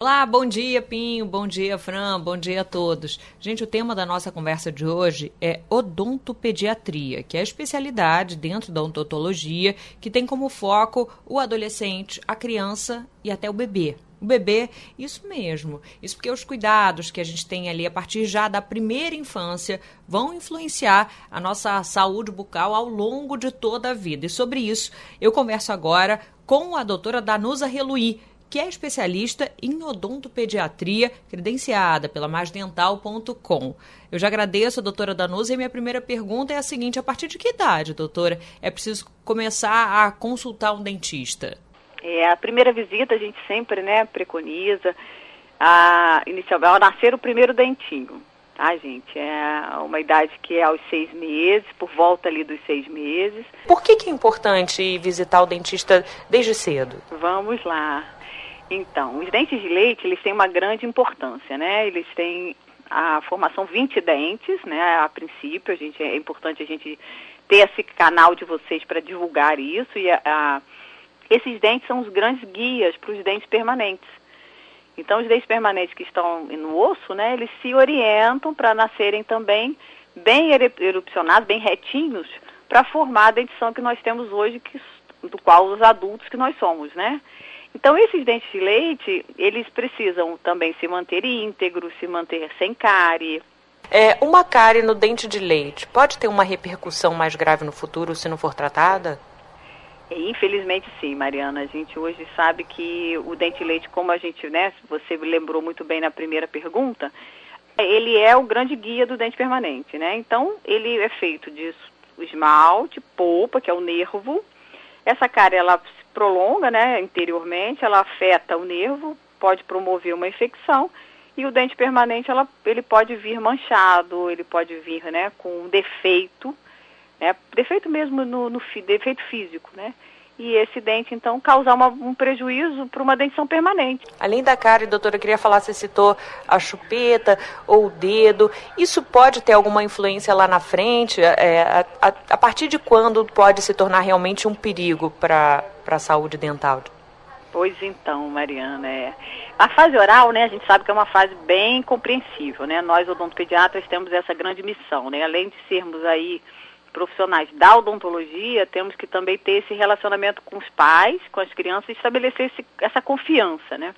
Olá, bom dia, Pinho, bom dia, Fran, bom dia a todos. Gente, o tema da nossa conversa de hoje é odontopediatria, que é a especialidade dentro da odontologia que tem como foco o adolescente, a criança e até o bebê. O bebê, isso mesmo. Isso porque os cuidados que a gente tem ali a partir já da primeira infância vão influenciar a nossa saúde bucal ao longo de toda a vida. E sobre isso, eu converso agora com a doutora Danusa Reluí, que é especialista em odontopediatria, credenciada pela masdental.com. Eu já agradeço a doutora Danusa e minha primeira pergunta é a seguinte: a partir de que idade, doutora, é preciso começar a consultar um dentista? É, a primeira visita a gente sempre né, preconiza a, inicial, ao nascer o primeiro dentinho. Tá, gente? É uma idade que é aos seis meses, por volta ali dos seis meses. Por que, que é importante visitar o dentista desde cedo? Vamos lá. Então, os dentes de leite, eles têm uma grande importância, né? Eles têm a formação 20 dentes, né? A princípio, a gente, é importante a gente ter esse canal de vocês para divulgar isso e a, a, esses dentes são os grandes guias para os dentes permanentes. Então, os dentes permanentes que estão no osso, né? Eles se orientam para nascerem também bem erupcionados, bem retinhos, para formar a dentição que nós temos hoje, que, do qual os adultos que nós somos, né? Então, esses dentes de leite, eles precisam também se manter íntegros, se manter sem cárie. É, uma cárie no dente de leite pode ter uma repercussão mais grave no futuro se não for tratada? Infelizmente sim, Mariana. A gente hoje sabe que o dente de leite, como a gente, né, você lembrou muito bem na primeira pergunta, ele é o grande guia do dente permanente, né? Então, ele é feito de esmalte, polpa, que é o nervo. Essa cárie, ela prolonga, né, interiormente, ela afeta o nervo, pode promover uma infecção e o dente permanente ela, ele pode vir manchado, ele pode vir, né, com um defeito, né, defeito mesmo no, no defeito físico, né, e esse dente, então, causar uma, um prejuízo para uma dentição permanente. Além da cárie, doutora, eu queria falar, você citou a chupeta ou o dedo, isso pode ter alguma influência lá na frente? É, a, a, a partir de quando pode se tornar realmente um perigo para a saúde dental? Pois então, Mariana, é. A fase oral, né, a gente sabe que é uma fase bem compreensível, né? Nós odontopediatras temos essa grande missão, né? Além de sermos aí profissionais da odontologia, temos que também ter esse relacionamento com os pais, com as crianças, e estabelecer esse, essa confiança, né?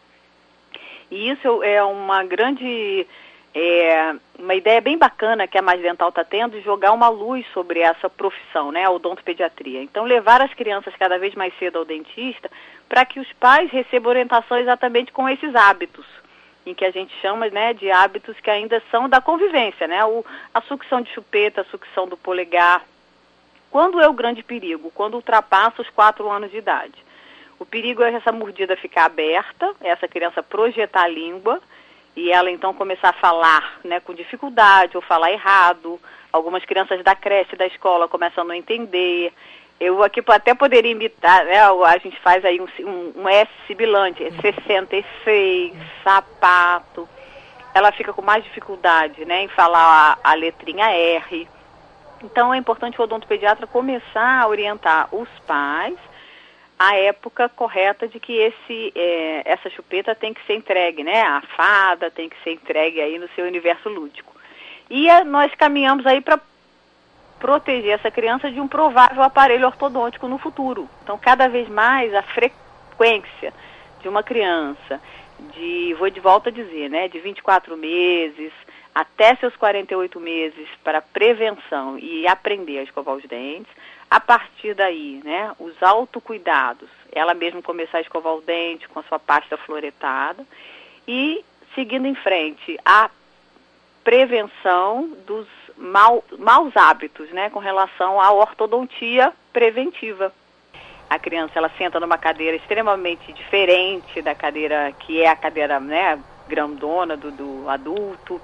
E isso é uma grande, é, uma ideia bem bacana que a Mais Dental está tendo, jogar uma luz sobre essa profissão, né, a odontopediatria. Então, levar as crianças cada vez mais cedo ao dentista, para que os pais recebam orientação exatamente com esses hábitos, em que a gente chama né, de hábitos que ainda são da convivência, né? O, a sucção de chupeta, a sucção do polegar. Quando é o grande perigo? Quando ultrapassa os quatro anos de idade. O perigo é essa mordida ficar aberta, essa criança projetar a língua e ela então começar a falar né, com dificuldade ou falar errado. Algumas crianças da creche, da escola começam a não entender. Eu aqui até poderia imitar, né? A gente faz aí um, um, um S sibilante, 66, sapato. Ela fica com mais dificuldade, né, em falar a, a letrinha R. Então é importante o odontopediatra começar a orientar os pais a época correta de que esse, é, essa chupeta tem que ser entregue, né? A fada tem que ser entregue aí no seu universo lúdico. E a, nós caminhamos aí para proteger essa criança de um provável aparelho ortodôntico no futuro. Então, cada vez mais a frequência de uma criança, de, vou de volta a dizer, né, de 24 meses até seus 48 meses para prevenção e aprender a escovar os dentes. A partir daí, né, os autocuidados, ela mesma começar a escovar o dente com a sua pasta fluoretada e seguindo em frente a prevenção dos mal, maus hábitos, né, com relação à ortodontia preventiva. A criança ela senta numa cadeira extremamente diferente da cadeira que é a cadeira, né, grandona do, do adulto.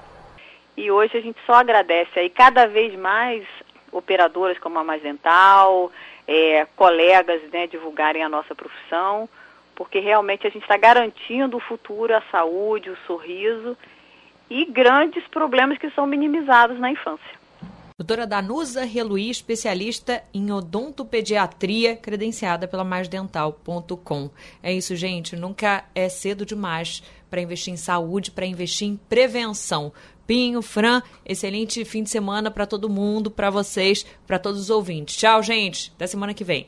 E hoje a gente só agradece aí cada vez mais operadoras como a Mais Dental, é, colegas, né, divulgarem a nossa profissão, porque realmente a gente está garantindo o futuro, a saúde, o sorriso e grandes problemas que são minimizados na infância. Doutora Danusa Reluí, especialista em odontopediatria, credenciada pela maisdental.com. É isso, gente. Nunca é cedo demais para investir em saúde, para investir em prevenção. Pinho, Fran, excelente fim de semana para todo mundo, para vocês, para todos os ouvintes. Tchau, gente. Até semana que vem.